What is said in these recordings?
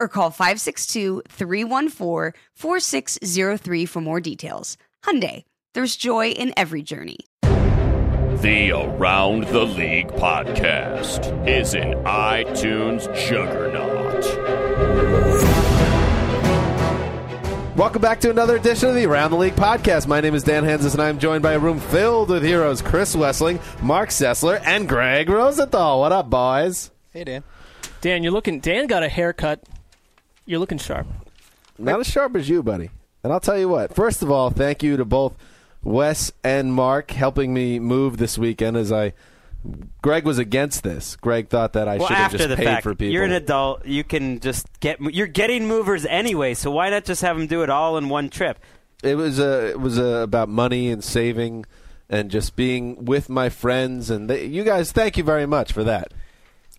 or call 562-314-4603 for more details. Hyundai, there's joy in every journey. The Around the League podcast is an iTunes juggernaut. Welcome back to another edition of the Around the League podcast. My name is Dan Hanzus, and I'm joined by a room filled with heroes Chris Wesseling, Mark Sessler, and Greg Rosenthal. What up, boys? Hey, Dan. Dan, you're looking. Dan got a haircut. You're looking sharp. Not as sharp as you, buddy. And I'll tell you what. First of all, thank you to both Wes and Mark helping me move this weekend. As I, Greg was against this. Greg thought that I well, should have just the paid fact, for people. you're an adult. You can just get. You're getting movers anyway, so why not just have them do it all in one trip? it was uh, it was uh, about money and saving and just being with my friends and they, you guys. Thank you very much for that.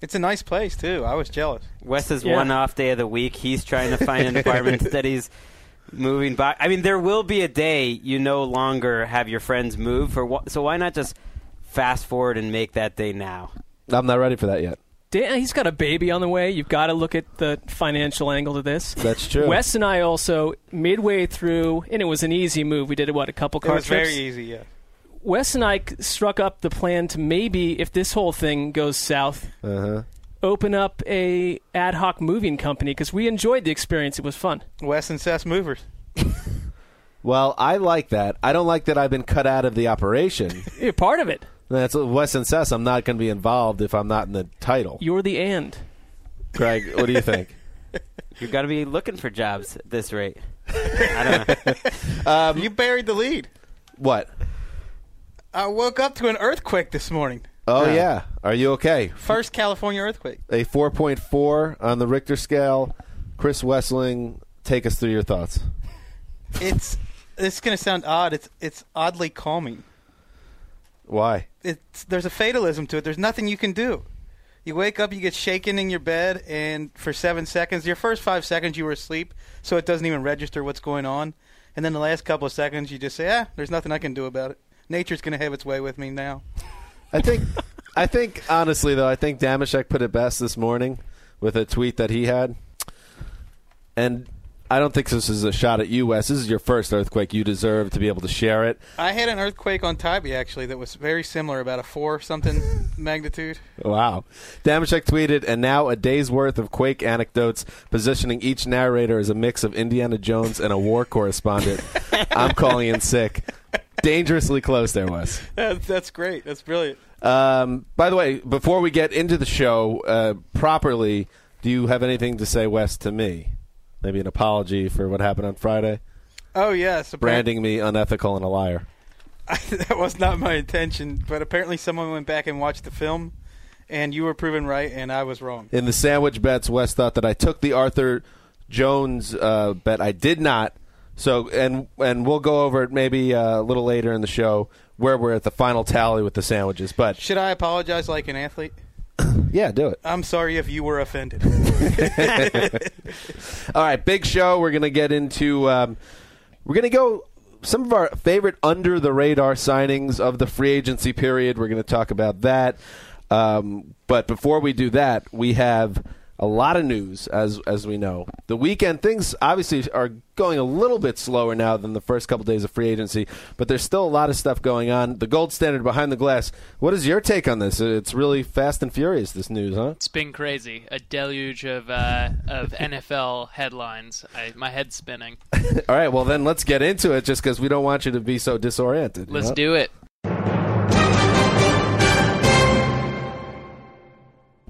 It's a nice place too. I was jealous. Wes's Yeah. one off day of the week. He's trying to find an apartment that he's moving back. I mean, there will be a day you no longer have your friends move. For wh- so why not just fast forward and make that day now? I'm not ready for that yet. Dan, he's got a baby on the way. You've got to look at the financial angle to this. That's true. Wes and I also midway through, and it was an easy move. We did what a couple cars? It was trips. very easy. Yeah. Wes and I struck up the plan to maybe, if this whole thing goes south, Uh-huh. open up a ad hoc moving company because we enjoyed the experience. It was fun. Wes and Seth's movers. Well, I like that. I don't like that I've been cut out of the operation. You're part of it. That's Wes and Sess. I'm not going to be involved if I'm not in the title. You're the and. Greg, what do you think? You've got to be looking for jobs at this rate. I don't know. you buried the lead. what? I woke up to an earthquake this morning. Oh yeah. Are you okay? First California earthquake. A 4.4 on the Richter scale. Chris Wesseling, take us through your thoughts. It's this is going to sound odd. It's it's oddly calming. Why? It's there's a fatalism to it. There's nothing you can do. You wake up, you get shaken in your bed, and for seven seconds, your first five seconds you were asleep, so it doesn't even register what's going on. And then the last couple of seconds, you just say, "Ah, there's nothing I can do about it. Nature's going to have its way with me now." I think, I think honestly though, I think Damashek put it best this morning with a tweet that he had, and I don't think this is a shot at you, Wes. This is your first earthquake. You deserve to be able to share it. I had an earthquake on Tybee actually that was very similar, about a four something magnitude. Wow. Damashek tweeted, and now a day's worth of Quake anecdotes positioning each narrator as a mix of Indiana Jones and a war correspondent. I'm calling in sick. Dangerously close there, was. That- That's great. That's brilliant. Um, by the way, before we get into the show uh, properly, do you have anything to say, Wes, to me? Maybe an apology for what happened on Friday? Oh yes, Branding me unethical and a liar. that was not my intention, but apparently someone went back and watched the film, and you were proven right, and I was wrong. In the sandwich bets, Wes thought that I took the Arthur Jones uh, bet. I did not. So and and we'll go over it maybe uh, a little later in the show where we're at the final tally with the sandwiches. But Should I apologize like an athlete? yeah, do it. I'm sorry if you were offended. All right, big show. We're going to get into. Um, we're to go some of our favorite under the radar signings of the free agency period. We're going to talk about that. Um, but before we do that, we have a lot of news, as as we know. The weekend things obviously are going a little bit slower now than the first couple days of free agency, but there's still a lot of stuff going on. The gold standard behind the glass. What is your take on this? It's really fast and furious. This news, huh? It's been crazy. A deluge of uh, of NFL headlines. I, my head's spinning. All right, well then let's get into it, just because we don't want you to be so disoriented. Let's know? do it.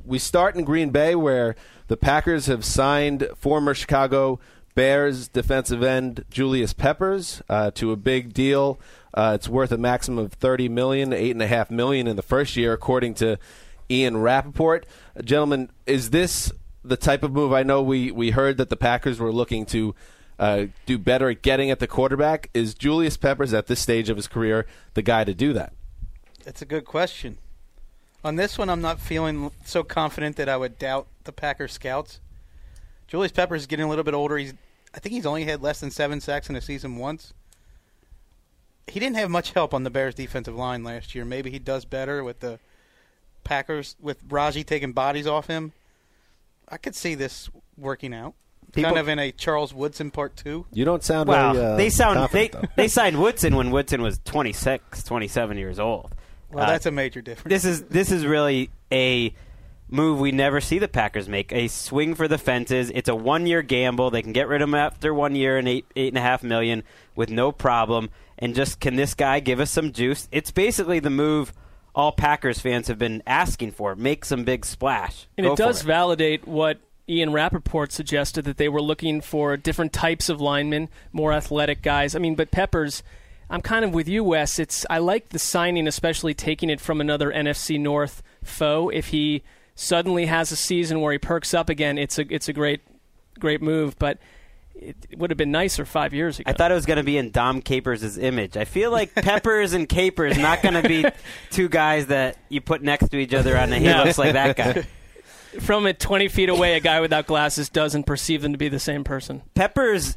We start in Green Bay, where the Packers have signed former Chicago Bears defensive end Julius Peppers uh, to a big deal. Uh, it's worth a maximum of thirty million, eight and a half million in the first year, according to Ian Rapoport. Gentlemen, is this the type of move? I know we we heard that the Packers were looking to. Uh, do better at getting at the quarterback. Is Julius Peppers at this stage of his career the guy to do that? That's a good question. On this one, I'm not feeling so confident that I would doubt the Packers scouts. Julius Peppers is getting a little bit older. He's, I think he's only had less than seven sacks in a season once. He didn't have much help on the Bears' defensive line last year. Maybe he does better with the Packers, with Raji taking bodies off him. I could see this working out. People- kind of in a Charles Woodson part two. You don't sound Wow, very. Uh, they sound they, though. they signed Woodson when Woodson was 26, 27 years old. Well, Uh, that's a major difference. this is this is really a move we never see the Packers make. A swing for the fences. It's a one year gamble. They can get rid of him after one year and eight eight and a half million with no problem. And just can this guy give us some juice? It's basically the move all Packers fans have been asking for. Make some big splash. And Go it for does validate what Ian Rapoport suggested that they were looking for different types of linemen, more athletic guys. I mean, but Peppers, I'm kind of with you, Wes. It's I like the signing, especially taking it from another NFC North foe. If he suddenly has a season where he perks up again, it's a it's a great great move. But it, would have been nicer five years ago. I thought it was going to be in Dom Capers' image. I feel like Peppers and Capers not going to be two guys that you put next to each other on the. He No. looks like that guy. from it 20 feet away, a guy without glasses doesn't perceive them to be the same person. Peppers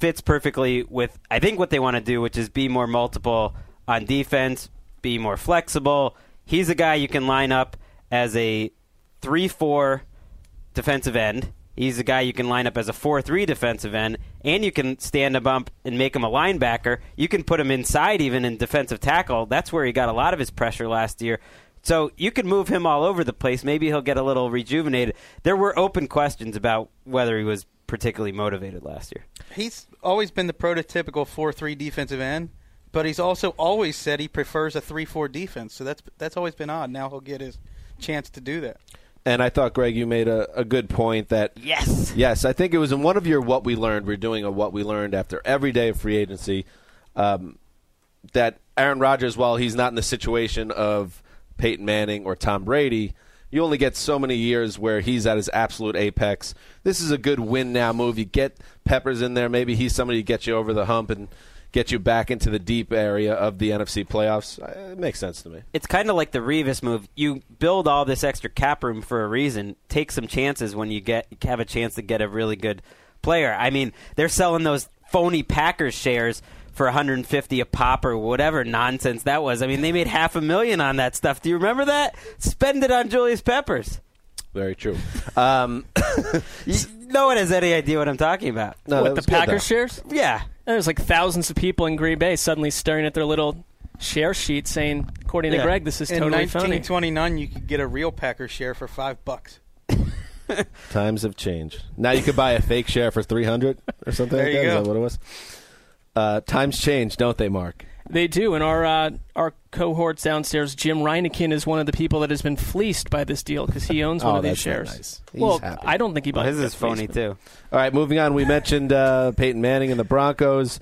fits perfectly with I think what they want to do, which is be more multiple on defense, be more flexible. He's a guy you can line up as a three-four defensive end. He's a guy you can line up as a 4-3 defensive end, and you can stand a bump and make him a linebacker. You can put him inside even in defensive tackle. That's where he got a lot of his pressure last year. So you can move him all over the place. Maybe he'll get a little rejuvenated. There were open questions about whether he was particularly motivated last year. He's always been the prototypical four-three defensive end, but he's also always said he prefers a three-four defense. So that's that's always been odd. Now he'll get his chance to do that. And I thought, Greg, you made a, a good point that Yes. yes, I think it was in one of your what we learned. We're doing a what we learned after every day of free agency. Um, that Aaron Rodgers, while he's not in the situation of Peyton Manning or Tom Brady, you only get so many years where he's at his absolute apex. This is a good win now move. You get Peppers in there. Maybe he's somebody to get you over the hump and get you back into the deep area of the NFC playoffs. Uh, It makes sense to me. It's kind of like the Revis move. You build all this extra cap room for a reason. Take some chances when you get have a chance to get a really good player. I mean, they're selling those phony Packers shares for 150 a pop or whatever nonsense that was. I mean, they made half a million on that stuff. Do you remember that? Spend it on Julius Peppers. Very true. Um, You- no one has any idea what I'm talking about. no, that what, the was Packers shares? Yeah. There's like thousands of people in Green Bay suddenly staring at their little share sheet saying, according to Greg, this is In totally phony. 1929, you could get a real Packer share for five bucks. Times have changed. Now you could buy a fake share for three hundred or something There like you that. Is go. that what it was? Uh, times change, don't they, Mark? They do, and our uh, our cohorts downstairs, Jim Reineking is one of the people that has been fleeced by this deal because he owns one Oh, of these shares. nice. He's well, happy. I don't think he. Well, bought his is phony too. All right, moving on. We mentioned uh, Peyton Manning and the Broncos.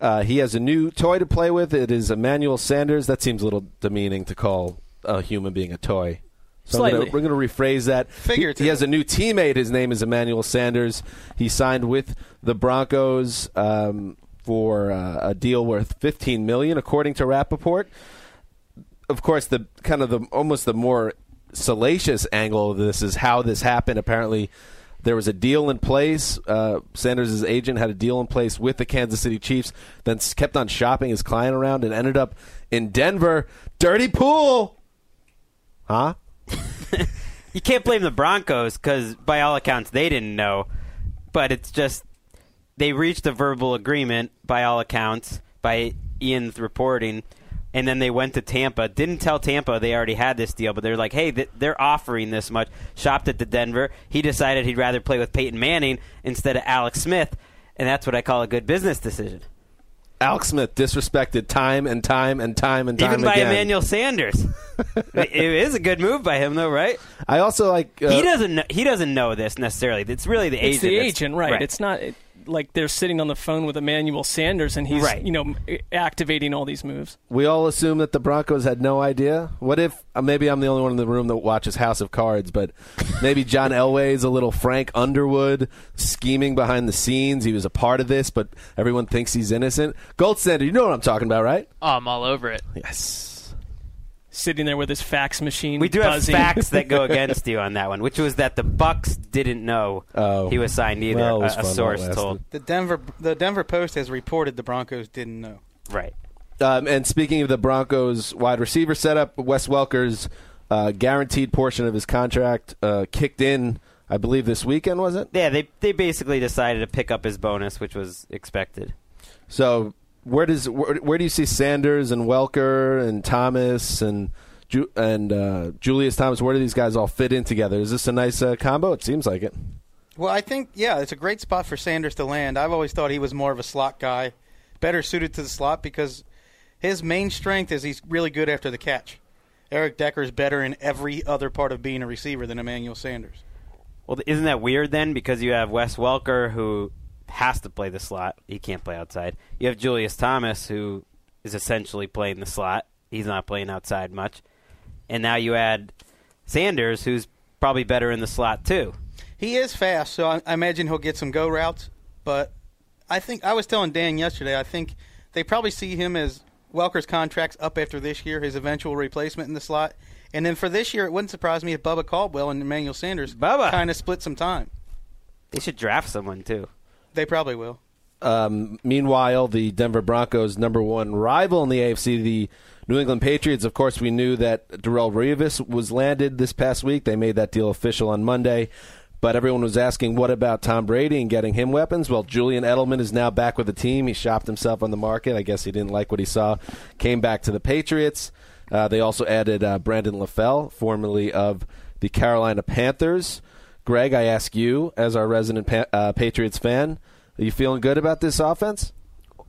Uh, he has a new toy to play with. It is Emmanuel Sanders. That seems a little demeaning to call a human being a toy. So I'm gonna- Slightly. we're going to rephrase that. He, Figuratively. he has a new teammate. His name is Emmanuel Sanders. He signed with the Broncos um, for uh, a deal worth 15 million, according to Rapoport. Of course, the kind of the almost the more salacious angle of this is how this happened. Apparently, there was a deal in place. Uh, Sanders' agent had a deal in place with the Kansas City Chiefs, then kept on shopping his client around and ended up in Denver. Dirty pool. Huh? you can't blame the Broncos because, by all accounts, they didn't know. But it's just they reached a verbal agreement, by all accounts, by Ian's reporting, and then they went to Tampa. Didn't tell Tampa they already had this deal, but they're like, "Hey, th- they're offering this much." Shopped it to Denver. He decided he'd rather play with Peyton Manning instead of Alex Smith, and that's what I call a good business decision. Alex Smith disrespected time and time and time and time Even by again. Emmanuel Sanders. it is a good move by him, though, right? I also like. Uh, he doesn't. Know, he doesn't know this necessarily. It's really the It's agent. the that's- agent, right? It's not it, like they're sitting on the phone with Emmanuel Sanders and he's Right. you know activating all these moves. we all assume that the Broncos had no idea. What if uh, maybe I'm the only one in the room that watches House of Cards, but maybe John Elway's a little Frank Underwood scheming behind the scenes. He was a part of this, but everyone thinks he's innocent. Gold standard, you know what I'm talking about, right? Oh, I'm all over it. Yes. Sitting there with his fax machine. We do buzzing. have facts that go against you on that one, which was that the Bucs didn't know Oh. he was signed either. Well, it a, a fun while it source told. The Denver the Denver Post has reported the Broncos didn't know. Right. Um, and speaking of the Broncos wide receiver setup, Wes Welker's uh, guaranteed portion of his contract uh, kicked in, I believe, this weekend, was it? Yeah, they they basically decided to pick up his bonus, which was expected. So where does where, where do you see Sanders and Welker and Thomas and Ju- and uh, Julius Thomas? Where do these guys all fit in together? Is this a nice uh, combo? It seems like it. Well, I think yeah, it's a great spot for Sanders to land. I've always thought he was more of a slot guy, better suited to the slot because his main strength is he's really good after the catch. Eric Decker is better in every other part of being a receiver than Emmanuel Sanders. Well, isn't that weird then? Because you have Wes Welker who has to play the slot; he can't play outside. You have Julius Thomas who is essentially playing the slot; he's not playing outside much. And now you add Sanders, who's probably better in the slot too. He is fast, so I, I imagine he'll get some go routes. But I think I was telling Dan yesterday. I think they probably see him as Welker's contract's up after this year, his eventual replacement in the slot. And then for this year, it wouldn't surprise me if Bubba Caldwell and Emmanuel Sanders kind of split some time. They should draft someone too. They probably will. Um, meanwhile, the Denver Broncos' number one rival in the AFC, the New England Patriots. Of course, we knew that Darrelle Revis was landed this past week. They made that deal official on Monday. But everyone was asking, what about Tom Brady and getting him weapons? Well, Julian Edelman is now back with the team. He shopped himself on the market. I guess he didn't like what he saw. Came back to the Patriots. Uh, they also added uh, Brandon LaFell, formerly of the Carolina Panthers. Greg, I ask you, as our resident pa- uh, Patriots fan, are you feeling good about this offense?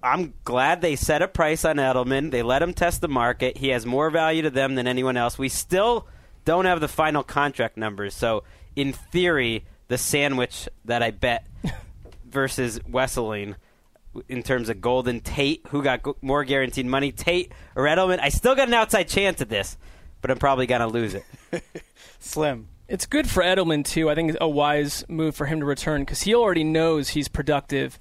I'm glad they set a price on Edelman. They let him test the market. He has more value to them than anyone else. We still don't have the final contract numbers. So, in theory, the sandwich that I bet versus Wesseling in terms of Golden Tate, who got more guaranteed money, Tate or Edelman, I still got an outside chance at this, but I'm probably going to lose it. Slim. It's good for Edelman too. I think it's a wise move for him to return because he already knows he's productive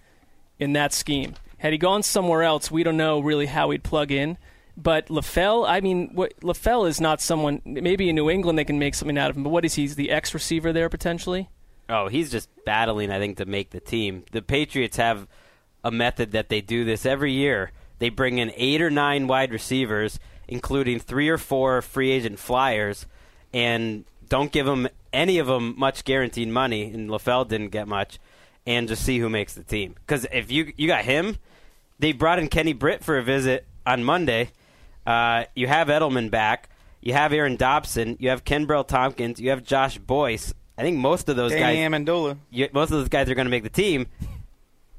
in that scheme. Had he gone somewhere else, we don't know really how he'd plug in. But LaFell, I mean, what, LaFell is not someone. Maybe in New England they can make something out of him. But what is he? He's the X receiver there potentially. Oh, he's just battling, I think, to make the team. The Patriots have a method that they do this every year. They bring in eight or nine wide receivers, including three or four free agent flyers, and don't give them any of them much guaranteed money. And LaFell didn't get much, and just see who makes the team. Because if you you got him, they brought in Kenny Britt for a visit on Monday. Uh, you have Edelman back. You have Aaron Dobson. You have Kenbrell Thompkins. You have Josh Boyce. I think most of those guys Danny guys Amendola. you, most of those guys are going to make the team.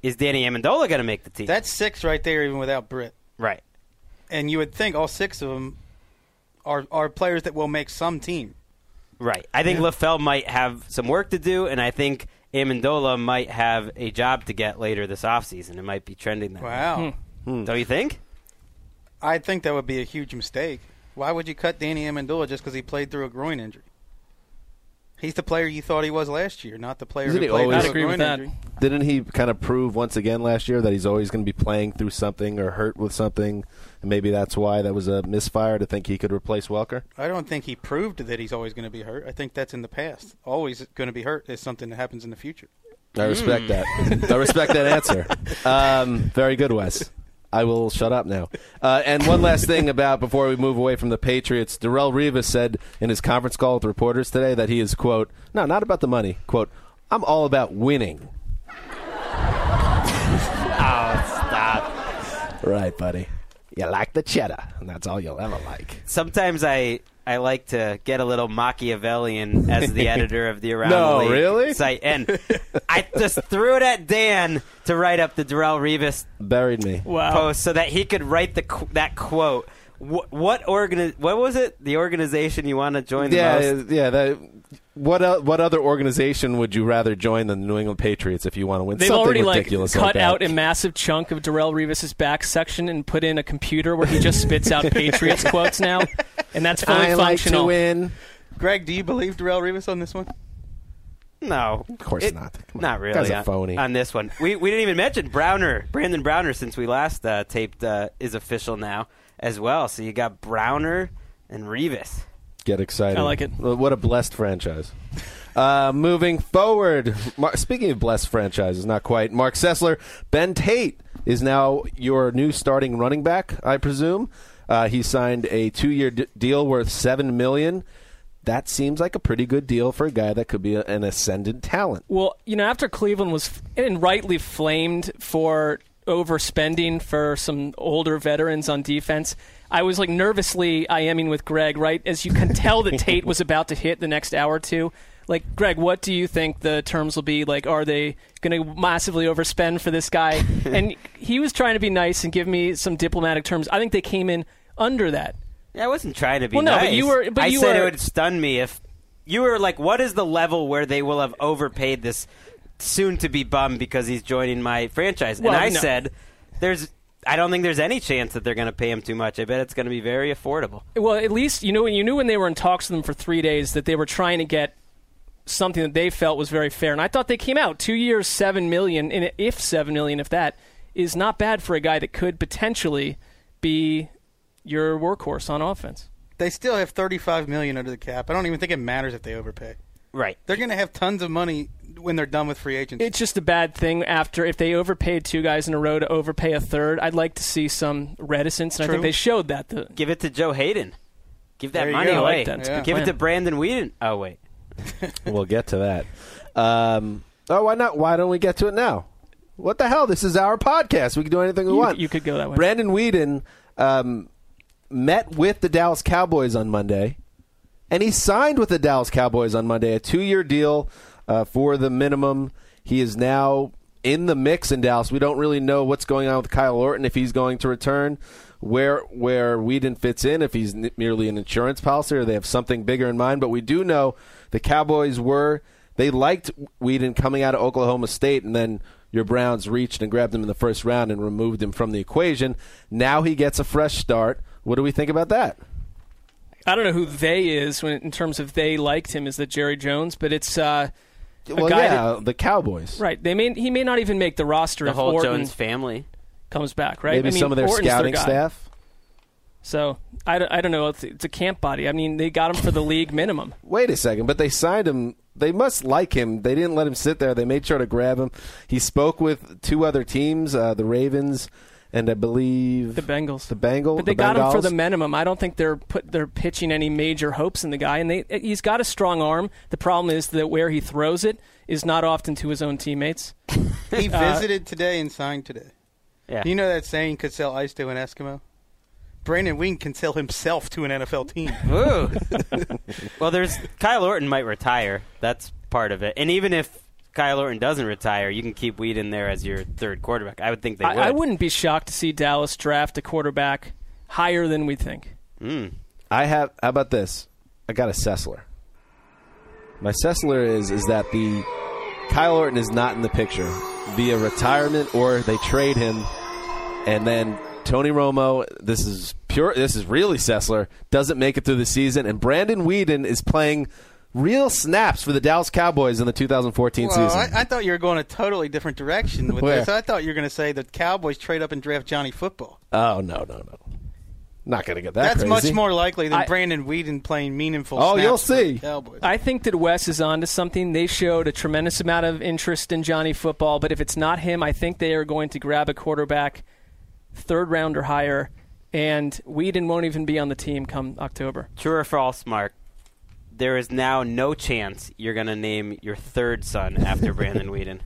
Is Danny Amendola going to make the team? That's six right there, even without Britt. right. And you would think all six of them are are players that will make some team. Right. I think LaFell might have some work to do, and I think Amendola might have a job to get later this offseason. It might be trending that way. Wow. Hmm. Hmm. Don't you think? I think that would be a huge mistake. Why would you cut Danny Amendola just because he played through a groin injury? He's the player you thought he was last year, not the player Isn't who he played always- with I'd agree with that. injury. Didn't he kind of prove once again last year that he's always going to be playing through something or hurt with something? And maybe that's why that was a misfire to think he could replace Welker. I don't think he proved that he's always going to be hurt. I think that's in the past. Always going to be hurt is something that happens in the future. I respect that. I respect that answer. Um, very good, Wes. I will shut up now. Uh, and one last thing about before we move away from the Patriots, Darrelle Revis said in his conference call with reporters today that he is quote, no, not about the money, quote, I'm all about winning. Oh, stop. Right, buddy. You like the cheddar, and that's all you'll ever like. Sometimes I I like to get a little Machiavellian as the editor of the Around No, the League really? site, and I just threw it at Dan to write up the Darrelle Revis Buried me. Wow. post so that he could write the that quote. What what organi- What was it? The organization you want to join the Yeah, most? yeah. That, what o- what other organization would you rather join than the New England Patriots if you want to win They've something already like cut like out a massive chunk of Darrelle Revis's back section and put in a computer where he just spits out Patriots quotes now, and that's fully I like to win. Greg, do you believe Darrelle Revis on this one? No, Of course It- not. Not really. Guy's a on- phony. on this one. We we didn't even mention Browner, Brandon Browner, since we last uh, taped, uh, is official now as well. So you got Browner and Revis. Get excited. I like it. What a blessed franchise. Uh, moving forward, Mar- speaking of blessed franchises, not quite. Mark Sessler, Ben Tate is now your new starting running back, I presume. Uh, he signed a two-year d- deal worth seven million. That seems like a pretty good deal for a guy that could be a, an ascendant talent. Well, you know, after Cleveland was f- and rightly flamed for overspending for some older veterans on defense, I was like nervously IMing with Greg, right? As you can tell that Tate was about to hit the next hour or two. Like, Greg, what do you think the terms will be? Like, are they going to massively overspend for this guy? and he was trying to be nice and give me some diplomatic terms. I think they came in under that. Yeah, I wasn't trying to be Well, no, but you were- but I you said were- it would stun me if you were like, "What is the level where they will have overpaid this soon-to-be bum because he's joining my franchise?" Well, and I no. said, "There's." I don't think there's any chance that they're going to pay him too much. I bet it's going to be very affordable. Well, at least you know you knew when they were in talks with them for three days that they were trying to get something that they felt was very fair, and I thought they came out two years, seven million, and if seven million, if that is not bad for a guy that could potentially be your workhorse on offense. They still have 35 million under the cap. I don't even think it matters if they overpay. Right. They're going to have tons of money when they're done with free agency. It's just a bad thing after if they overpaid two guys in a row to overpay a third. I'd like to see some reticence, and I think they showed that. The, Give it to Joe Haden. Give that money go. Away. like that. It's a good Give it to Brandon Weeden. Oh wait. We'll get to that. Um, oh, why not? Why don't we get to it now? What the hell? This is our podcast. We can do anything we you, want. you could go that way. Brandon Weeden um, met with the Dallas Cowboys on Monday, and he signed with the Dallas Cowboys on Monday a two-year deal uh, for the minimum. He is now in the mix in Dallas. We don't really know what's going on with Kyle Orton if he's going to return, where where Weeden fits in, if he's n- merely an insurance policy or they have something bigger in mind. But we do know the Cowboys were they liked Weeden coming out of Oklahoma State, and then your Browns reached and grabbed him in the first round and removed him from the equation. Now he gets a fresh start. What do we think about that? I don't know who they is when, in terms of they liked him. Is that Jerry Jones? But it's uh, a Well, guy yeah, that- the Cowboys. right. They may he may not even make the roster The if whole Orton Jones family. comes back. Right? Maybe I mean, some of their Orton's scouting guy. staff. So I don't, I don't know. It's, it's a camp body. I mean, they got him for the league minimum. Wait a second, but they signed him. They must like him. They didn't let him sit there. They made sure to grab him. He spoke with two other teams, uh, the Ravens and I believe The Bengals. The Bengals. But they the got him for the minimum. I don't think they're put they're pitching any major hopes in the guy. And they he's got a strong arm. The problem is that where he throws it is not often to his own teammates. he Uh, visited today and signed today. Yeah. You know that saying could sell ice to an Eskimo? Brandon Weeden can sell himself to an NFL team. Ooh. well, there's Kyle Orton might retire. That's part of it. And even if Kyle Orton doesn't retire, you can keep Weed in there as your third quarterback. I would think they would. I, I wouldn't be shocked to see Dallas draft a quarterback higher than we think. Mm. I have. How about this? I got a Sessler. My Sessler is is that the Kyle Orton is not in the picture via retirement or they trade him, and then Tony Romo. This is pure. This is really Sessler doesn't make it through the season, and Brandon Weeden is playing real snaps for the Dallas Cowboys in the 2014 Well, season. I, I thought you were going a totally different direction with Where? this. I thought you were going to say the Cowboys trade up and draft Johnny Football. oh no, no, no, not going to get that. That's crazy. much more likely than I- Brandon Weeden playing meaningful. Oh, snaps you'll for the see. Cowboys. I think that Wes is onto something. They showed a tremendous amount of interest in Johnny football, but if it's not him, I think they are going to grab a quarterback third round or higher, and Weeden won't even be on the team come October. True or false, Mark? There is now no chance you're going to name your third son after Brandon Weeden.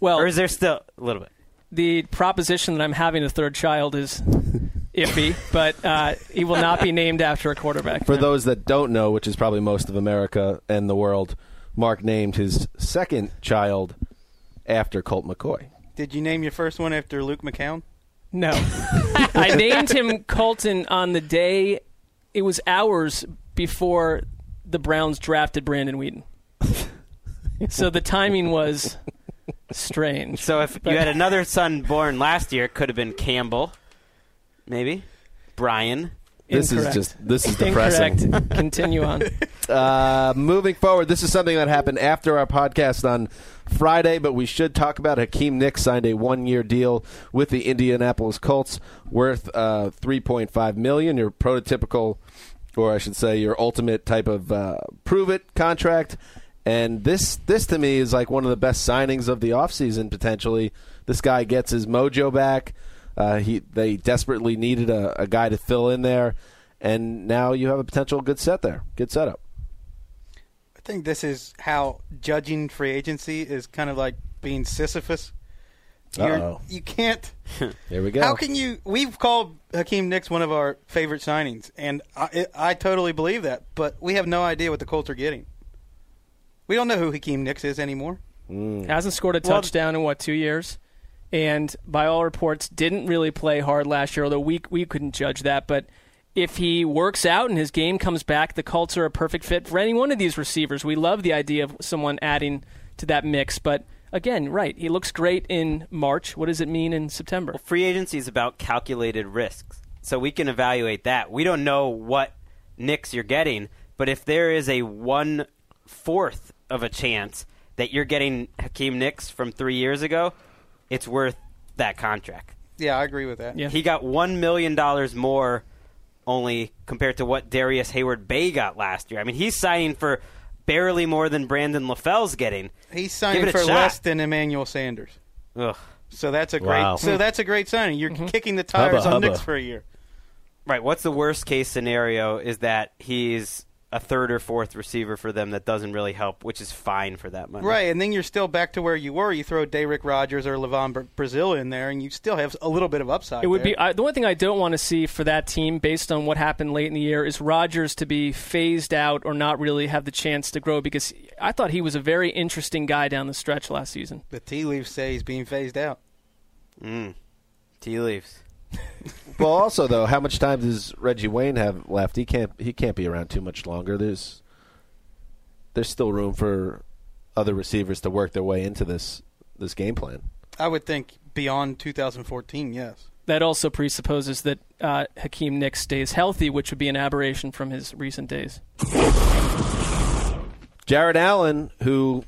Well, Or is there still a little bit? the proposition that I'm having a third child is iffy, but uh, he will not be named after a quarterback. For those that don't know, which is probably most of America and the world, Mark named his second child after Colt McCoy. Did you name your first one after Luke McCown? No. I named him Colton on the day, it was hours before the Browns drafted Brandon Weeden. so the timing was strange. So if you had another son born last year, it could have been Campbell, maybe Brian. This is just this is depressing. Continue on. Uh, moving forward, this is something that happened after our podcast on Friday, but we should talk about Hakeem Nicks signed a one-year deal with the Indianapolis Colts worth uh, 3.5 million. Your prototypical, or I should say, your ultimate type of uh, prove-it contract. And this, this to me is like one of the best signings of the offseason potentially. This guy gets his mojo back. Uh, he they desperately needed a, a guy to fill in there, and now you have a potential good set there, good setup. I think this is how judging free agency is kind of like being Sisyphus. You're, Uh-oh. you can't. There we go. How can you? We've called Hakeem Nicks one of our favorite signings, and I, I totally believe that. But we have no idea what the Colts are getting. We don't know who Hakeem Nicks is anymore. Mm. Hasn't scored a touchdown in what two years, and by all reports didn't really play hard last year. Although we we couldn't judge that, but if he works out and his game comes back, the Colts are a perfect fit for any one of these receivers. We love the idea of someone adding to that mix, but again, right, he looks great in March. What does it mean in September? Free agency is about calculated risks, so we can evaluate that. We don't know what nicks you're getting, but if there is a one fourth of a chance that you're getting Hakeem Nicks from three years ago, it's worth that contract. Yeah, I agree with that. Yeah. He got one million dollars more only compared to what Darrius Heyward-Bey got last year. I mean, he's signing for barely more than Brandon LaFell's getting. He's Give signing it a for shot. less than Emmanuel Sanders. Ugh. So that's a great. Wow. So that's a great signing. You're mm-hmm. kicking the tires Hubba, on hubba. Nicks for a year. Right. What's the worst case scenario is that he's a third or fourth receiver for them that doesn't really help, which is fine for that money. Right, and then you're still back to where you were. You throw Da'Rick Rogers or LaVon Br- Brazill in there, and you still have a little bit of upside. It would there. be I, the one thing I don't want to see for that team, based on what happened late in the year, is Rogers to be phased out or not really have the chance to grow. Because I thought he was a very interesting guy down the stretch last season. the tea leaves say he's being phased out. Mm. Tea leaves. Well, also though, how much time does Reggie Wayne have left? He can't. He can't be around too much longer. There's there's still room for other receivers to work their way into this this game plan. I would think beyond 2014, yes. That also presupposes that uh, Hakeem Nicks stays healthy, which would be an aberration from his recent days. Jared Allen, who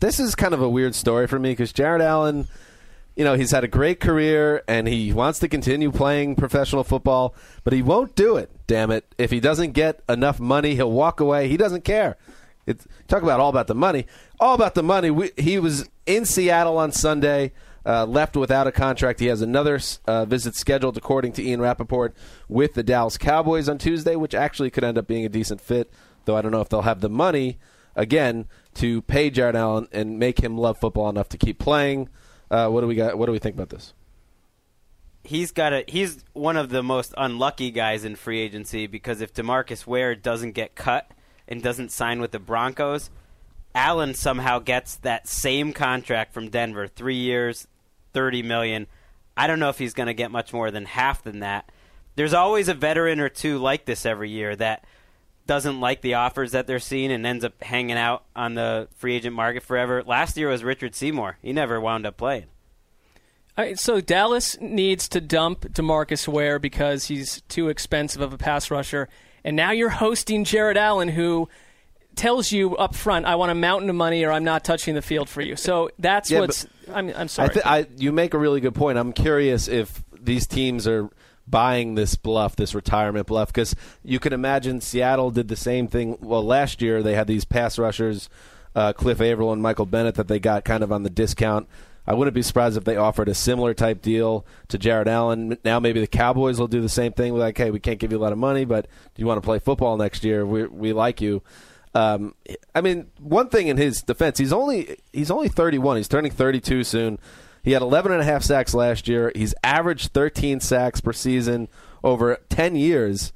this is kind of a weird story for me because Jared Allen, you know, he's had a great career and he wants to continue playing professional football, but he won't do it. Damn it! If he doesn't get enough money, he'll walk away. He doesn't care. It's, talk about all about the money. All about the money. We, he was in Seattle on Sunday. Uh, left without a contract. He has another uh, visit scheduled, according to Ian Rapoport, with the Dallas Cowboys on Tuesday, which actually could end up being a decent fit, though I don't know if they'll have the money, again, to pay Jared Allen and make him love football enough to keep playing. Uh, what do we got? What do we think about this? He's got a. He's one of the most unlucky guys in free agency because if Demarcus Ware doesn't get cut and doesn't sign with the Broncos, Allen somehow gets that same contract from Denver, three years, thirty million. I don't know if he's going to get much more than half than that. There's always a veteran or two like this every year that doesn't like the offers that they're seeing and ends up hanging out on the free agent market forever. Last year was Richard Seymour. He never wound up playing. All right, so Dallas needs to dump Demarcus Ware because he's too expensive of a pass rusher, and now you're hosting Jared Allen, who tells you up front, "I want a mountain of money, or I'm not touching the field for you." So that's Yeah, what's. I'm, I'm sorry. I, th- I you make a really good point. I'm curious if these teams are buying this bluff, this retirement bluff, because you can imagine Seattle did the same thing. Well, last year they had these pass rushers, uh, Cliff Avril and Michael Bennett, that they got kind of on the discount. I wouldn't be surprised if they offered a similar type deal to Jared Allen. Now maybe the Cowboys will do the same thing. Like, hey, we can't give you a lot of money, but do you want to play football next year? We we like you. Um, I mean, one thing in his defense, he's only he's only 31. He's turning 32 soon. He had 11 and a half sacks last year. He's averaged 13 sacks per season over 10 years.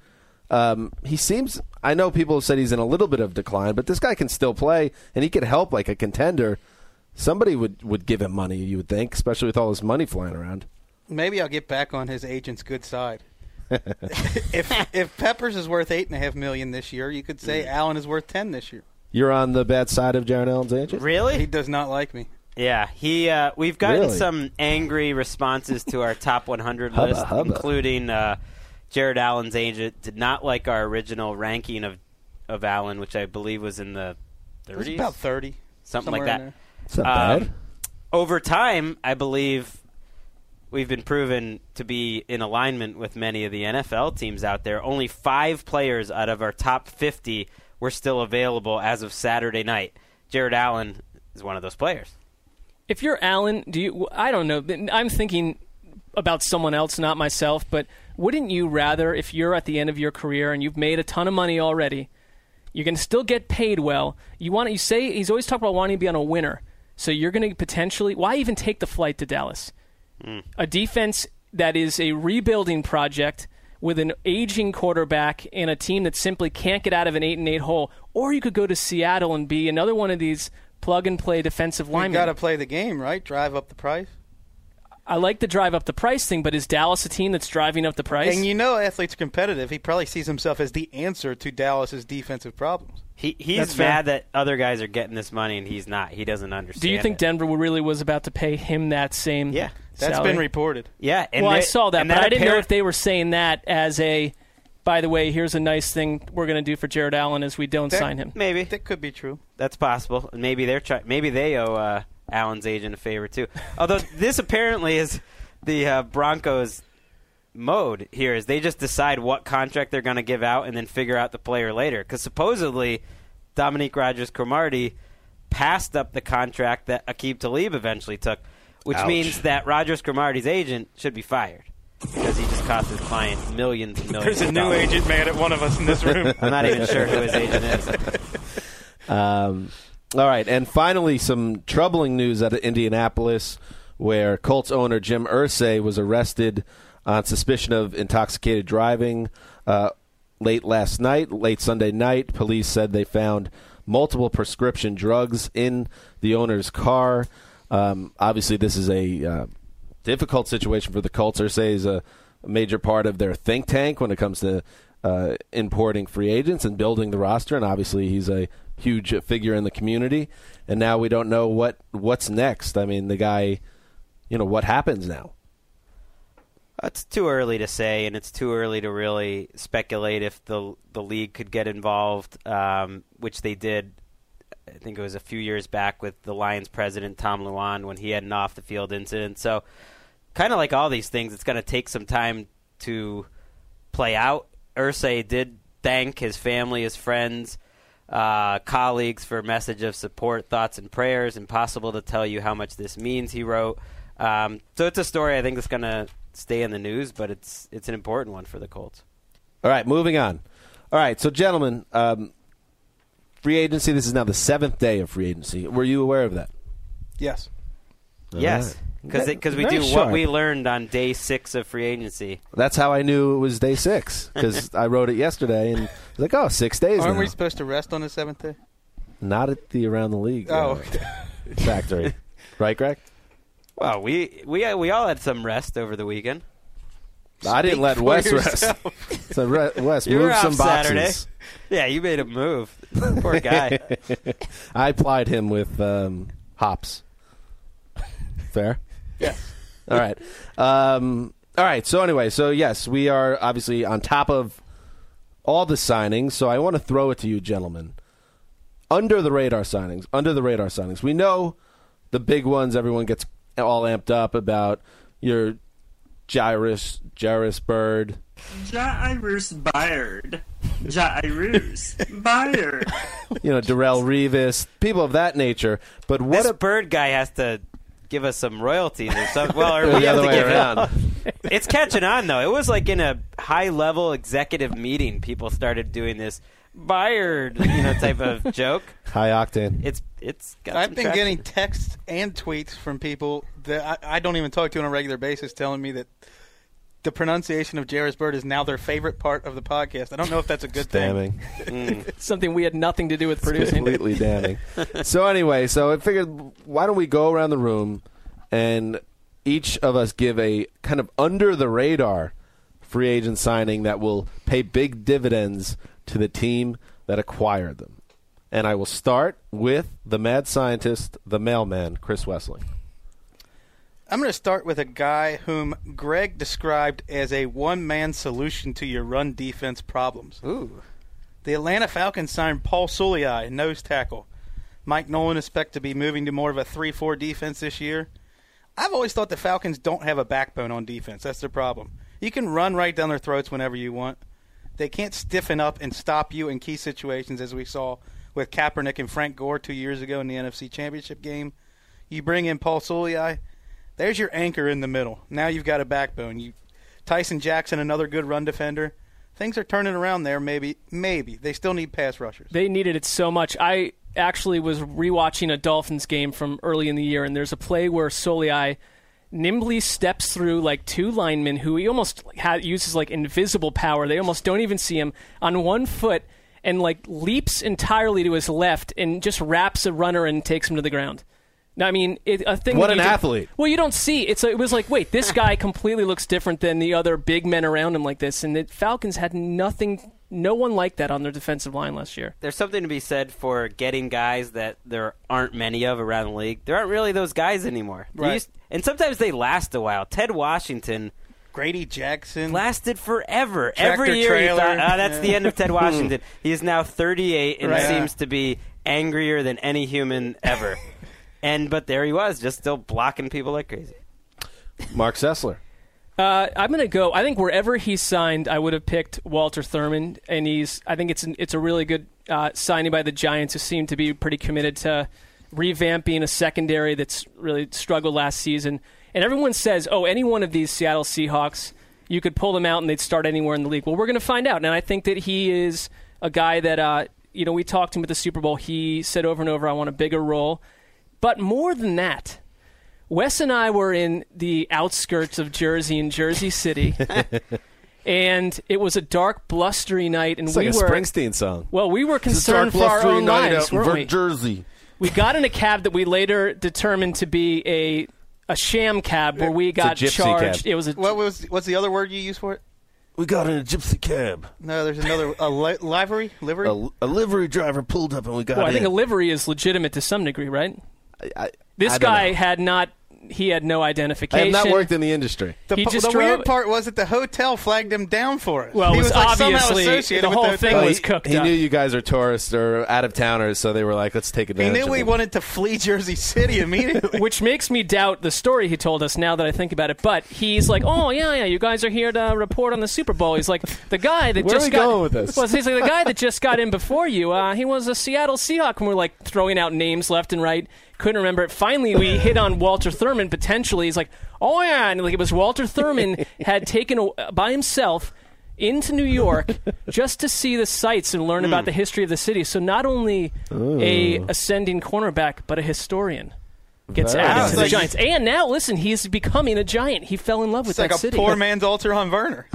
Um, he seems. I know people have said he's in a little bit of decline, but this guy can still play, and he could help like a contender. Somebody would would give him money, you would think, especially with all this money flying around. Maybe I'll get back on his agent's good side. if if Peppers is worth eight and a half million this year, you could say Allen is worth ten this year. You're on the bad side of Jared Allen's agent. Really? He does not like me. Yeah, he. Uh, we've gotten Really? some angry responses to our top 100 Hubba list, hubba. including uh, Jared Allen's agent did not like our original ranking of of Allen, which I believe was in the It was 30s, about thirty, something like that. there. It's not Um, bad. Over time, I believe we've been proven to be in alignment with many of the NFL teams out there. Only five players out of our top 50 were still available as of Saturday night. Jared Allen is one of those players. If you're Allen, do you? I don't know. I'm thinking about someone else, not myself. But wouldn't you rather, if you're at the end of your career and you've made a ton of money already, you can still get paid well. You want you say he's always talked about wanting to be on a winner. So you're going to potentially why even take the flight to Dallas? Hmm. A defense that is a rebuilding project with an aging quarterback and a team that simply can't get out of an eight and eight hole, or you could go to Seattle and be another one of these plug and play defensive We linemen. got to play the game, right? Drive up the price. I like the drive up the price thing, but is Dallas a team that's driving up the price? And you know, athletes are competitive. He probably sees himself as the answer to Dallas's defensive problems. He he's That's fair. mad that other guys are getting this money and he's not. He doesn't understand. Do you think it. Denver really was about to pay him that same? Yeah, that's been reported. Yeah, and well, I saw that, and but I didn't know if they were saying that as a. By the way, here's a nice thing we're going to do for Jared Allen as we don't That- sign him. maybe That could be true. that's possible. Maybe they're try- maybe they owe uh, Allen's agent a favor too. Although this apparently is the uh, Broncos mode here is they just decide what contract they're going to give out and then figure out the player later. Because supposedly Dominique Rodgers-Cromartie passed up the contract that Aqib Talib eventually took, which Ouch. means that Rodgers-Cromartie's agent should be fired because he just cost his client millions and millions. There's a new dollars. agent mad at one of us in this room. I'm not even sure who his agent is. Um, all right, and finally, some troubling news out of Indianapolis, where Colts owner Jim Irsay was arrested on suspicion of intoxicated driving uh, late last night, late Sunday night. Police said they found multiple prescription drugs in the owner's car. Um, obviously, this is a uh, difficult situation for the Colts. Irsay is a major part of their think tank when it comes to uh, importing free agents and building the roster, and obviously he's a huge figure in the community. And now we don't know what what's next. I mean, the guy, you know, what happens now? It's too early to say, and it's too early to really speculate if the the league could get involved, um, which they did. Think it was a few years back with the Lions president Tom Lewand when he had an off the field incident. So, kind of like all these things, it's going to take some time to play out. Irsay did thank his family, his friends, uh, colleagues for a message of support, thoughts, and prayers. Impossible to tell you how much this means. He wrote. Um, so it's a story I think that's going to stay in the news, but it's it's an important one for the Colts. All right, moving on. All right, so gentlemen, um, free agency. This is now the seventh day of free agency. Were you aware of that? Yes. yes, because because we do sharp. what we learned on day six of free agency. That's how I knew it was day six because I wrote it yesterday and I was like, oh, six days Aren't now. we supposed to rest on the seventh day? Not at the around the league Oh, uh, factory, right, Greg? Well, we we we all had some rest over the weekend. I didn't let Wes yourself. rest. So Re- Wes, You move some off boxes. Saturday. Yeah, you made a move. Poor guy. I plied him with um, hops. Fair. Yeah. All right. Um, all right. So anyway, so yes, we are obviously on top of all the signings. So I want to throw it to you, gentlemen. under the radar signings. Under the radar signings. We know the big ones. Everyone gets all amped up about your Jairus, Jairus Byrd. Jairus Byard. Jairus Byard. You know, Darrelle Revis, people of that nature. But what this a bird guy has to give us some royalties or something. Well, or we have to way give around. It. It's catching on though. It was like in a high level executive meeting, people started doing this Byard, you know, type of joke. high octane. It's it's. Got I've some been traction. getting texts and tweets from people that I, I don't even talk to on a regular basis telling me that the pronunciation of Jairus Byrd is now their favorite part of the podcast. I don't know if that's a good thing. damning. Mm. Something we had nothing to do with producing. completely damning. So anyway, so I figured, why don't we go around the room and each of us give a kind of under the radar free agent signing that will pay big dividends to the team that acquired them. And I will start with the mad scientist, the mailman, Chris Wesseling. I'm going to start with a guy whom Greg described as a one man solution to your run defense problems. Ooh. The Atlanta Falcons signed Paul Soliai, nose tackle. Mike Nolan expect to be moving to more of a 3 4 defense this year. I've always thought the Falcons don't have a backbone on defense. That's their problem. You can run right down their throats whenever you want. They can't stiffen up and stop you in key situations, as we saw with Kaepernick and Frank Gore two years ago in the NFC Championship game. You bring in Paul Soliai, there's your anchor in the middle. Now you've got a backbone. You, Tyson Jackson, another good run defender. Things are turning around there. Maybe, maybe they still need pass rushers. They needed it so much. I actually was rewatching a Dolphins game from early in the year, and there's a play where Soliai nimbly steps through like two linemen who he almost ha- uses like invisible power. They almost don't even see him on one foot and like leaps entirely to his left and just wraps a runner and takes him to the ground. Now, I mean, it, a thing. What an athlete. well, you don't see. It's it was like, wait, this guy completely looks different than the other big men around him like this, and the Falcons had nothing, no one like that on their defensive line last year. There's something to be said for getting guys that there aren't many of around the league. There aren't really those guys anymore. Right. used- and sometimes they last a while. Ted Washington Grady Jackson. lasted forever. Tractor Every year he trailer. thought, ah, that's the end of Ted Washington. he is now 38 and Right. seems to be angrier than any human ever. and but there he was, just still blocking people like crazy. Mark Sessler. Uh, I'm going to go. I think wherever he signed, I would have picked Walter Thurmond, and he's. I think it's an, it's a really good uh, signing by the Giants, who seem to be pretty committed to revamping a secondary that's really struggled last season. And everyone says, "Oh, any one of these Seattle Seahawks, you could pull them out and they'd start anywhere in the league." Well, we're going to find out, and I think that he is a guy that uh, you know we talked to him at the Super Bowl. He said over and over, "I want a bigger role," but more than that. Wes and I were in the outskirts of Jersey in Jersey City, and it was a dark, blustery night, and It's we like a were Springsteen song. well, we were It's a dark, concerned for our own night lives, out in weren't we? Jersey. We got in a cab that we later determined to be a a sham cab, where we got gypsy charged. cab. It was a What was what's the other word you use for it? We got in a gypsy cab. No, there's another a li- livery livery. A, a livery driver pulled up and we got well, I think a livery is legitimate to some degree, right? I, I, This I guy know. had not. He had no I identification. have not worked in the industry. the he just the drove- weird part was that the hotel flagged him down for it. Well, it he was was, like somehow obviously- associated the with whole the thing hotel. Well, was cooked he up. knew you guys are tourists or out of towners, so they were like, "Let's take a. He knew of he it. wanted to flee Jersey City immediately. which makes me doubt the story he told us now that I think about it. But he's like, "Oh yeah, yeah, you guys are here to report on the Super Bowl." He's like, "The guy that Where are just we got going with this? Well, he's like the guy that just got in before you. Uh, he was a Seattle Seahawk, and we're like throwing out names left and right. Couldn't remember it. Finally, we hit on Walter Thurmond potentially. He's like, "Oh yeah," and like it was Walter Thurmond had taken a, by himself into New York just to see the sights and learn about hmm. the history of the city. So not only a oh. ascending cornerback, but a historian gets Very added nice. to the Like- Giants. And now, listen, he's becoming a giant. He fell in love with It's like that a city. poor man's Alter on Werner.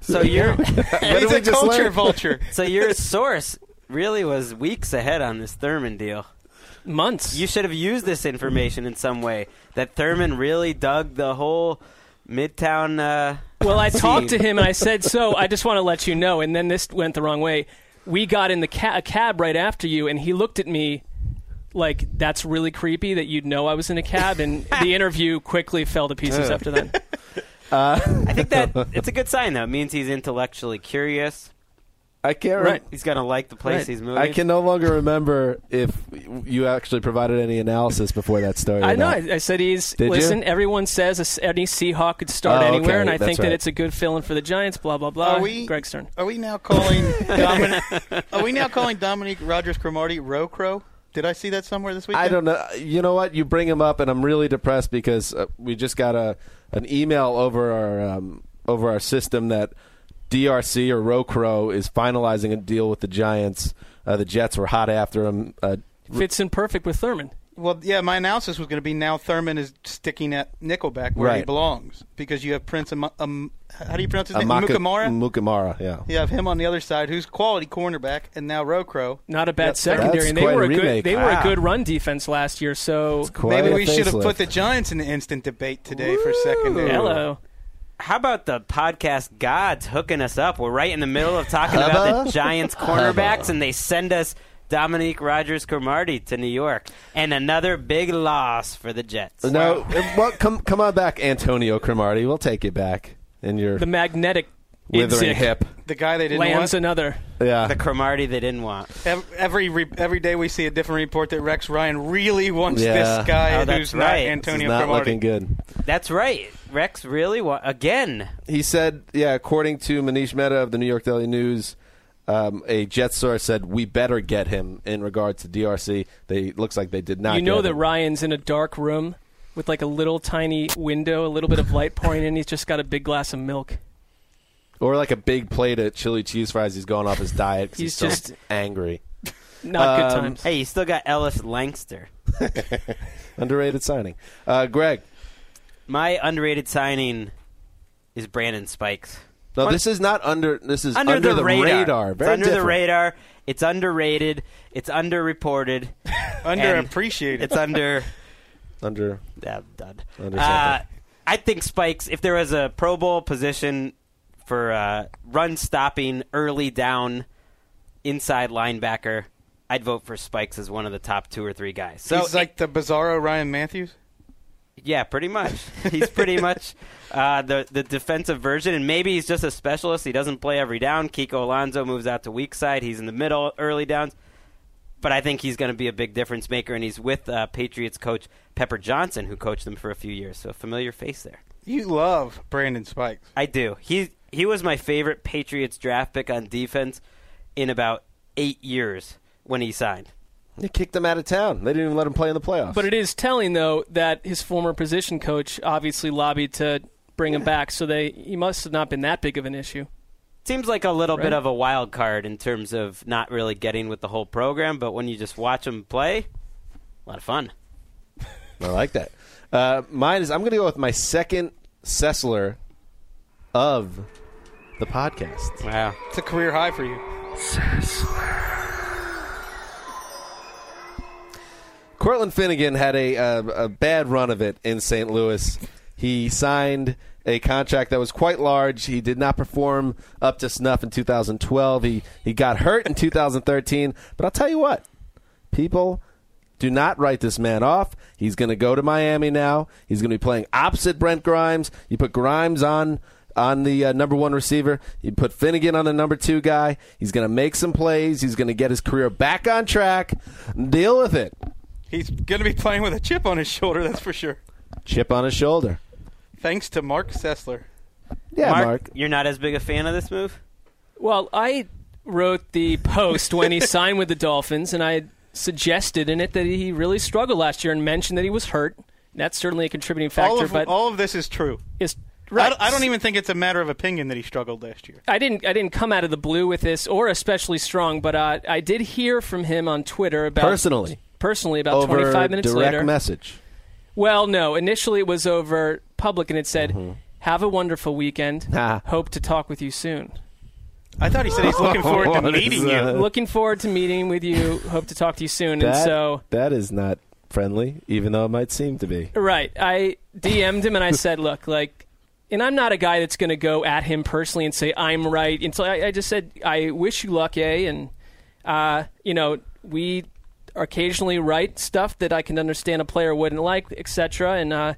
So you're did He's a culture learn? vulture. so your source really was weeks ahead on this Thurmond deal. Months. You should have used this information in some way. That Thurmond really dug the whole Midtown. Uh, well, I scene. talked to him and I said, "So I just want to let you know." And then this went the wrong way. We got in the ca- a cab right after you, and he looked at me like, "That's really creepy that you'd know I was in a cab." And the interview quickly fell to pieces after that. I think that it's a good sign though. It means he's intellectually curious. I can't. Re- Right. He's gonna like the place Right. he's moving. I can no longer remember if you actually provided any analysis before that story. I know. not. I, I said he's. Did you? listen, everyone says a s- any Seahawk could start Oh, anywhere, okay. and I That's think right. that it's a good feeling for the Giants. Blah blah blah. Are we- Greg Stern. Are we now calling Dominic? are we now calling Dominique Rodgers-Cromartie Rocro? Did I see that somewhere this week? I don't know. You know what? You bring him up, and I'm really depressed because uh, we just got a an email over our um, over our system that DRC or Rocro is finalizing a deal with the Giants. Uh, the Jets were hot after him. Uh, Fits in perfect with Thurmond. Well, yeah, my analysis was going to be now Thurmond is sticking at Nickelback where he belongs because you have Prince. Am- um, how do you pronounce his name? Amaka- Mukamara. Mukamara, yeah. You have him on the other side, who's quality cornerback, and now Rocro. Not a bad Yep. secondary. That's and they quite a were a good. remake. They were a good run defense last year. So Maybe we should have put the Giants in the instant debate today for secondary. hello. How about the podcast gods hooking us up? We're right in the middle of talking about the Giants cornerbacks, and they send us Dominique Rodgers-Cromartie to New York, and another big loss for the Jets. No, well, come come on back, Antonio Cromartie. We'll take you back in your The magnetic withering Idzik hip. The guy they didn't lands want. another. Yeah, the Cromartie they didn't want. Ev- Every re- every day we see a different report that Rex Ryan really wants Yeah. this guy Oh, that's who's right. not This is Antonio He's not Cromartie. looking good. That's right. Rex really wa- again. He said, yeah, according to Manish Mehta of the New York Daily News, um, a Jet source said we better get him in regard to DRC. They looks like they did not. you know get that him. Ryan's in a dark room with like a little tiny window, a little bit of light pouring in. He's just got a big glass of milk. Or like a big plate of chili cheese fries. He's going off his diet. 'cause he's, He's just just- angry. Not good Um, times. Hey, you still got Ellis Lankster. Underrated signing. Uh, Greg, My underrated signing is Brandon Spikes. no, What? this is not under. This is under, under, the, radar. Very it's under different. the radar. It's underrated. It's underreported. Underappreciated. It's under. Under. Yeah, dud. Under Uh. I think Spikes. If there was a Pro Bowl position for uh, run stopping, early down, inside linebacker, I'd vote for Spikes as one of the top two or three guys. So He's like the bizarro Ryan Matthews. yeah, pretty much. He's pretty much uh, the the defensive version, and maybe he's just a specialist. He doesn't play every down. Kiko Alonso moves out to weak side. He's in the middle, early downs. But I think he's going to be a big difference maker, and he's with uh, Patriots coach Pepper Johnson, who coached them for a few years. So a familiar face there. You love Brandon Spikes. I do. He he was my favorite Patriots draft pick on defense in about eight years when he signed. They kicked him out of town. They didn't even let him play in the playoffs. But it is telling though that his former position coach obviously lobbied to bring him back, so they he must have not been that big of an issue. Seems like a little bit of a wild card in terms of not really getting with the whole program, but when you just watch him play, a lot of fun. I like that. Uh, mine is I'm going to go with my second Sessler of the podcast. Wow. It's a career high for you. Cortland Finnegan had a, uh, a bad run of it in St. Louis. He signed a contract that was quite large. He did not perform up to snuff in 2012. He he got hurt in 2013. But I'll tell you what, people do not write this man off. He's going to go to Miami now. He's going to be playing opposite Brent Grimes. You put Grimes on on the uh, number one receiver. You put Finnegan on the number two guy. He's going to make some plays. He's going to get his career back on track. Deal with it. He's going to be playing with a chip on his shoulder, that's for sure. Chip on his shoulder. Thanks to Mark Sessler. Yeah, Mark, Mark. you're not as big a fan of this move? Well, I wrote the post when he signed with the Dolphins, and I suggested in it that he really struggled last year and mentioned that he was hurt. That's certainly a contributing factor, all, of, but all of this is true. It's I don't- I don't even think it's a matter of opinion that he struggled last year. I didn't. I didn't come out of the blue with this, or especially strong. But uh, I did hear from him on Twitter about Personally. Personally, about Over 25 minutes direct later. message. Well, no. Initially, it was over public, and it said, Mm-hmm. "Have a wonderful weekend. Ah. Hope to talk with you soon." I thought he said he's looking forward to What is meeting you. Looking forward to meeting with you. Hope to talk to you soon. and so, that is not friendly, even though it might seem to be. right, I DM'd him and I said, "Look, like." And I'm not a guy that's going to go at him personally and say I'm right. And so I, I just said I wish you luck, eh? And uh, you know we occasionally write stuff that I can understand a player wouldn't like, etc. And uh,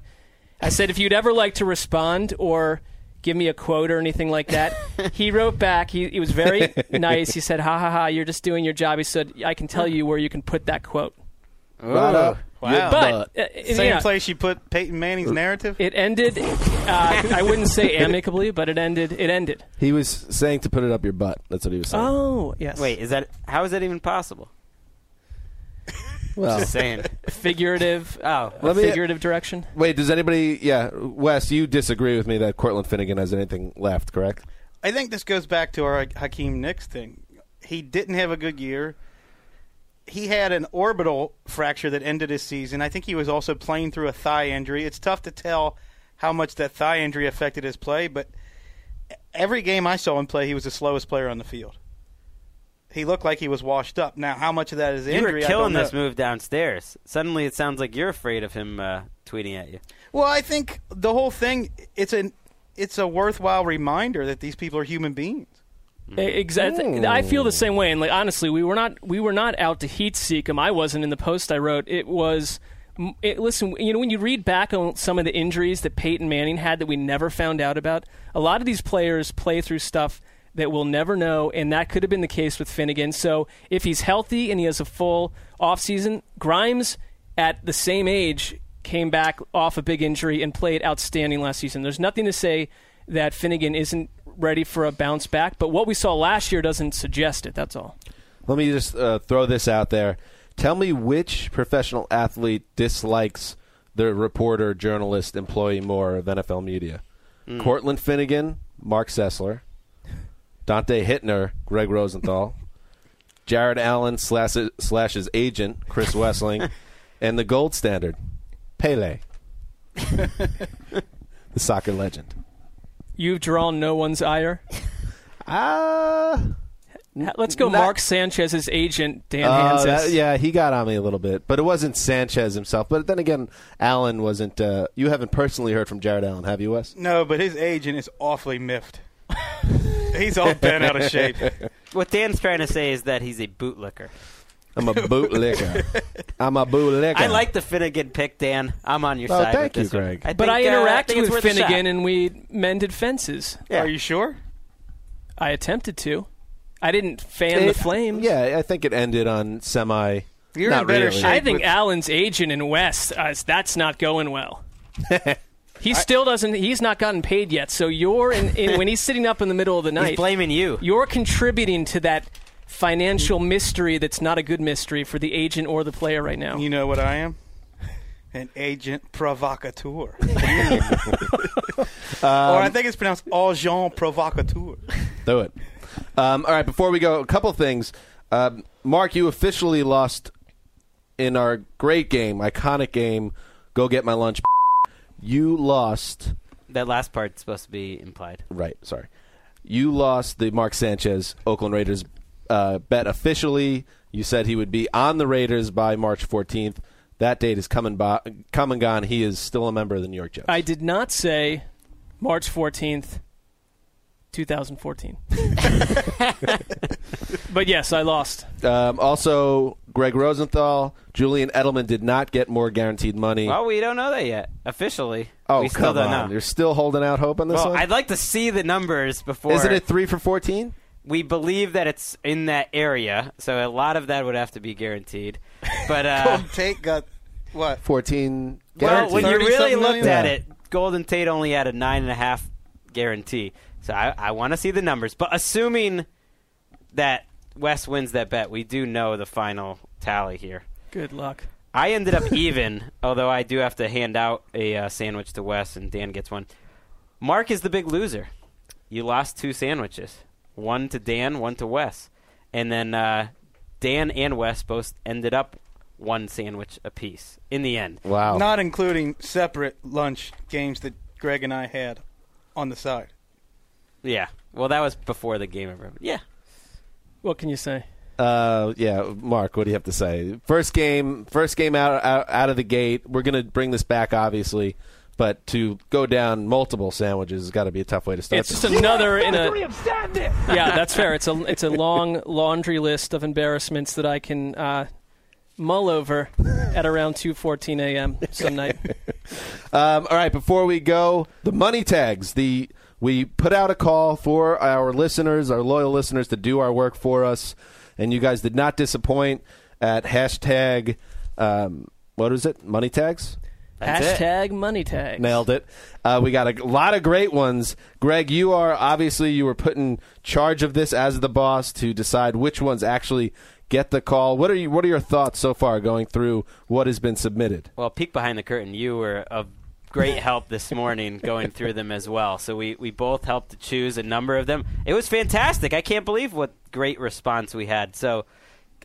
I said if you'd ever like to respond or give me a quote or anything like that. he wrote back. He, he was very nice. He said, "Ha ha ha! You're just doing your job." He said, "I can tell you where you can put that quote." Right up Wow. your But butt. uh, Same yeah, place you put Peyton Manning's narrative. it ended. Uh, I wouldn't say amicably, but it ended. It ended. He was saying to put it up your butt. That's what he was saying. Oh yes. Wait, is that how is that even possible? well, Just saying. figurative. Oh, Let me- figurative direction. wait. Does anybody? Yeah, Wes, you disagree with me that Cortland Finnegan has anything left? Correct. I think this goes back to our Hakeem Nicks thing. He didn't have a good year. He had an orbital fracture that ended his season. I think he was also playing through a thigh injury. It's tough to tell how much that thigh injury affected his play, but every game I saw him play, he was the slowest player on the field. He looked like he was washed up. Now, how much of that is you injury? were I killing this move downstairs. Suddenly, it sounds like you're afraid of him uh, tweeting at you. Well, I think the whole thing it's an it's a worthwhile reminder that these people are human beings. Exactly. I feel the same way. And like honestly, we were not we were not out to heat seek him. I wasn't in the post I wrote. It was. It, listen, you know when you read back on some of the injuries that Peyton Manning had that we never found out about, a lot of these players play through stuff that we'll never know, and that could have been the case with Finnegan. So if he's healthy and he has a full offseason, Grimes at the same age came back off a big injury and played outstanding last season. There's nothing to say that Finnegan isn't ready for a bounce back, but what we saw last year doesn't suggest it. That's all. Let me just uh, throw this out there. Tell me which professional athlete dislikes the reporter, journalist, employee more of NFL media. Cortland Finnegan, Mark Sessler, Donte Whitner, Greg Rosenthal, Jared Allen slash, slash his agent, Chris Wesseling, and the gold standard, Pele, the soccer legend. You've drawn no one's ire. Ah. Ha- Let's go, not- Mark Sanchez's agent, Dan Oh, Hanzus. that- yeah, he got on me a little bit, but it wasn't Sanchez himself. But then again, Allen wasn't. Uh, you haven't personally heard from Jared Allen, have you, Wes? No, but his agent is awfully miffed. He's all bent out of shape. What Dan's trying to say is that he's a bootlicker. I'm a bootlicker. I'm a bootlicker. I like the Finnegan pick, Dan. I'm on your Oh, side. thank with you, this. Greg. I but think, I uh, interacted think it's with worth a shot. Finnegan and we mended fences. Yeah. Are you sure? I attempted to. I didn't fan It- the flames. Yeah, I think it ended on semi. You're not in better really. shape. I think with- Allen's agent in West, uh, that's not going well. he still doesn't. He's not gotten paid yet. So you're in, in when he's sitting up in the middle of the He's night. blaming you. You're contributing to that financial mystery that's not a good mystery for the agent or the player right now. You know what I am? An agent provocateur. or I think it's pronounced agent provocateur. Do it. Um, all right, before we go, a couple things. Um, Mark, you officially lost in our great game, iconic game. Go get my lunch. You lost. That last part's supposed to be implied. Right. Sorry. You lost the Mark Sanchez Oakland Raiders uh, bet officially. You said he would be on the Raiders by March 14th. That date is coming by, come and gone. He is still a member of the New York Jets. I did not say March 14th, 2014. but yes, I lost. Um, also, Greg Rosenthal, Julian Edelman did not get more guaranteed money. Well, we don't know that yet. Officially. oh, we still come don't on! know. You're still holding out hope on this Well, one. I'd like to see the numbers before. Isn't it three for fourteen? We believe that it's in that area, so a lot of that would have to be guaranteed. But uh, Golden Tate got what? Fourteen. well, when you really looked million? at Yeah. it, Golden Tate only had a nine and a half guarantee. So I, I want to see the numbers. But assuming that West wins that bet, we do know the final tally here. Good luck. I ended up even, although I do have to hand out a uh, sandwich to Wes, and Dan gets one. Mark is the big loser. You lost two sandwiches, one to Dan, one to Wes, and then uh, Dan and Wes both ended up one sandwich apiece in the end. Wow. Not including separate lunch games that Greg and I had on the side. Yeah. Well, that was before the game ever. Yeah. What can you say? Uh, yeah, Mark, what do you have to say? First game, first game out out, out of the gate. We're gonna bring this back, obviously, but to go down multiple sandwiches has got to be a tough way to start. It's this. just another in a. Yeah, that's fair. It's a it's a long laundry list of embarrassments that I can uh, mull over at around two fourteen a.m. some night. Um, all right, before we go, the money tags, the We put out a call for our listeners, our loyal listeners, to do our work for us, and you guys did not disappoint at hashtag. Um, what is it? Money tags. Hashtag money tag. Nailed it. Uh, we got a lot of great ones. Greg, you are obviously you were put in charge of this as the boss to decide which ones actually get the call. What are you? What are your thoughts so far going through what has been submitted? Well, peek behind the curtain. You were of great help this morning going through them as well. So we, we both helped to choose a number of them. It was fantastic. I can't believe what great response we had. So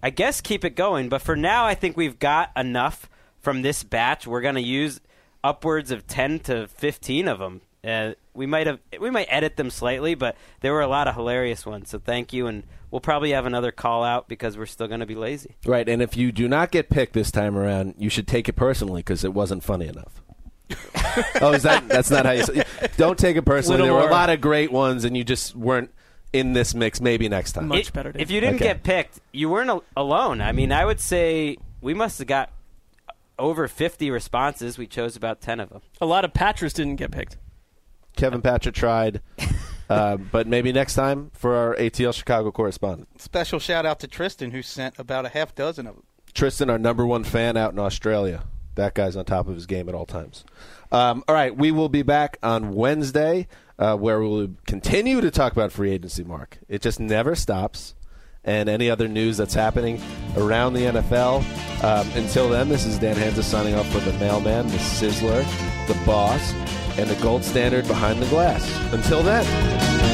I guess keep it going. But for now, I think we've got enough from this batch. We're going to use upwards of 10 to 15 of them. Uh, we might have we might edit them slightly, but there were a lot of hilarious ones. So thank you, and we'll probably have another call out because we're still going to be lazy. Right, and if you do not get picked this time around, you should take it personally because it wasn't funny enough. oh, is that? That's not how you. Say, don't take it personally. Little there were a lot of great ones, and you just weren't in this mix. Maybe next time. Much It- better. Dave. If you didn't Okay. get picked, you weren't al- alone. I mean, I would say we must have got over 50 responses. We chose about 10 of them. a lot of Patras didn't get picked. Kevin Patrick tried, uh, but maybe next time for our ATL Chicago correspondent. Special shout out to Tristan who sent about a half dozen of them. Tristan, our number one fan out in Australia. That guy's on top of his game at all times. Um, all right, we will be back on Wednesday, uh, where we will continue to talk about free agency. Mark, it just never stops, and any other news that's happening around the NFL. Um, until then, this is Dan Hanzus signing off for the mailman, the sizzler, the boss, and the gold standard behind the glass. Until then.